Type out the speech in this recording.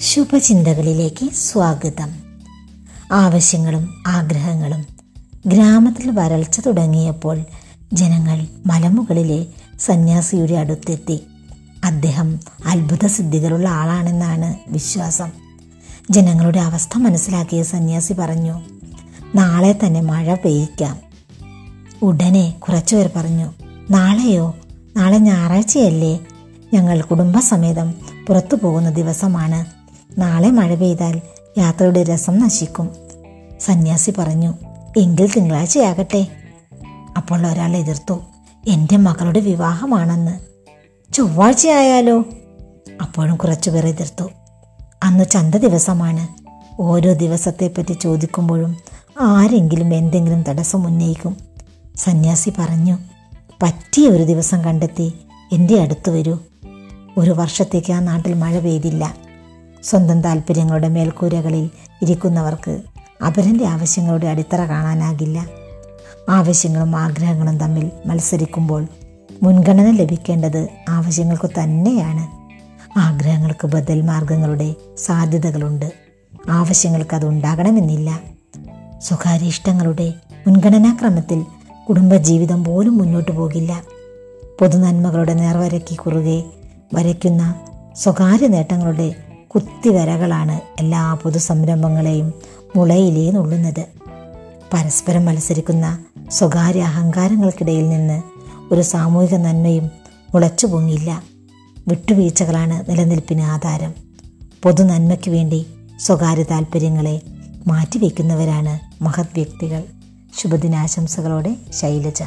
ശുഭചിന്തകളിലേക്ക് സ്വാഗതം. ആവശ്യങ്ങളും ആഗ്രഹങ്ങളും ഗ്രാമത്തിൽ വരൾച്ച തുടങ്ങിയപ്പോൾ ജനങ്ങൾ മലമുകളിലെ സന്യാസിയുടെ അടുത്തെത്തി. അദ്ദേഹം അത്ഭുത സിദ്ധികളുള്ള ആളാണെന്നാണ് വിശ്വാസം. ജനങ്ങളുടെ അവസ്ഥ മനസ്സിലാക്കിയ സന്യാസി പറഞ്ഞു നാളെ തന്നെ മഴ പെയ്യിക്കാം. ഉടനെ കുറച്ചുപേർ പറഞ്ഞു നാളെയോ? നാളെ ഞായറാഴ്ചയല്ലേ? ഞങ്ങൾ കുടുംബസമേതം പുറത്തു പോകുന്ന ദിവസമാണ്. നാളെ മഴ പെയ്താൽ യാത്രയുടെ രസം നശിക്കും. സന്യാസി പറഞ്ഞു എങ്കിൽ തിങ്കളാഴ്ചയാകട്ടെ. അപ്പോൾ ഒരാൾ എതിർത്തു എന്റെ മകളുടെ വിവാഹമാണെന്ന്. ചൊവ്വാഴ്ചയായാലോ? അപ്പോഴും കുറച്ചുപേർ എതിർത്തു അന്ന് ചന്ത ദിവസമാണ്. ഓരോ ദിവസത്തെപ്പറ്റി ചോദിക്കുമ്പോഴും ആരെങ്കിലും എന്തെങ്കിലും തടസ്സം ഉന്നയിക്കും. സന്യാസി പറഞ്ഞു പറ്റിയ ഒരു ദിവസം കണ്ടെത്തി എന്റെ അടുത്ത് വരൂ. ഒരു വർഷത്തേക്ക് ആ നാട്ടിൽ മഴ പെയ്തില്ല. സ്വന്തം താല്പര്യങ്ങളുടെ മേൽക്കൂരകളിൽ ഇരിക്കുന്നവർക്ക് അപരന്റെ ആവശ്യങ്ങളുടെ അടിത്തറ കാണാനാകില്ല. ആവശ്യങ്ങളും ആഗ്രഹങ്ങളും തമ്മിൽ മത്സരിക്കുമ്പോൾ മുൻഗണന ലഭിക്കേണ്ടത് ആവശ്യങ്ങൾക്ക് തന്നെയാണ്. ആഗ്രഹങ്ങൾക്ക് ബദൽ മാർഗങ്ങളുടെ സാധ്യതകളുണ്ട്. ആവശ്യങ്ങൾക്ക് അത് ഉണ്ടാകണമെന്നില്ല. സ്വകാര്യ ഇഷ്ടങ്ങളുടെ മുൻഗണനാക്രമത്തിൽ കുടുംബജീവിതം പോലും മുന്നോട്ടു പോകില്ല. പൊതുനന്മകളുടെ നേർവരയ്ക്ക് കുറുകെ വരയ്ക്കുന്ന സ്വകാര്യ നേട്ടങ്ങളുടെ കുത്തിവരകളാണ് എല്ലാ പൊതുസംരംഭങ്ങളെയും മുളയിലേ നുള്ളുന്നത്. പരസ്പരം മത്സരിക്കുന്ന സ്വകാര്യ അഹങ്കാരങ്ങൾക്കിടയിൽ നിന്ന് ഒരു സാമൂഹിക നന്മയും മുളച്ചു പൊങ്ങില്ല വിട്ടുവീഴ്ചകളാണ് നിലനിൽപ്പിന് ആധാരം. പൊതു നന്മയ്ക്ക് വേണ്ടി സ്വകാര്യ താല്പര്യങ്ങളെ മാറ്റിവെക്കുന്നവരാണ് മഹത് വ്യക്തികൾ. ശുഭദിനാശംസകളോടെ ശൈലജ.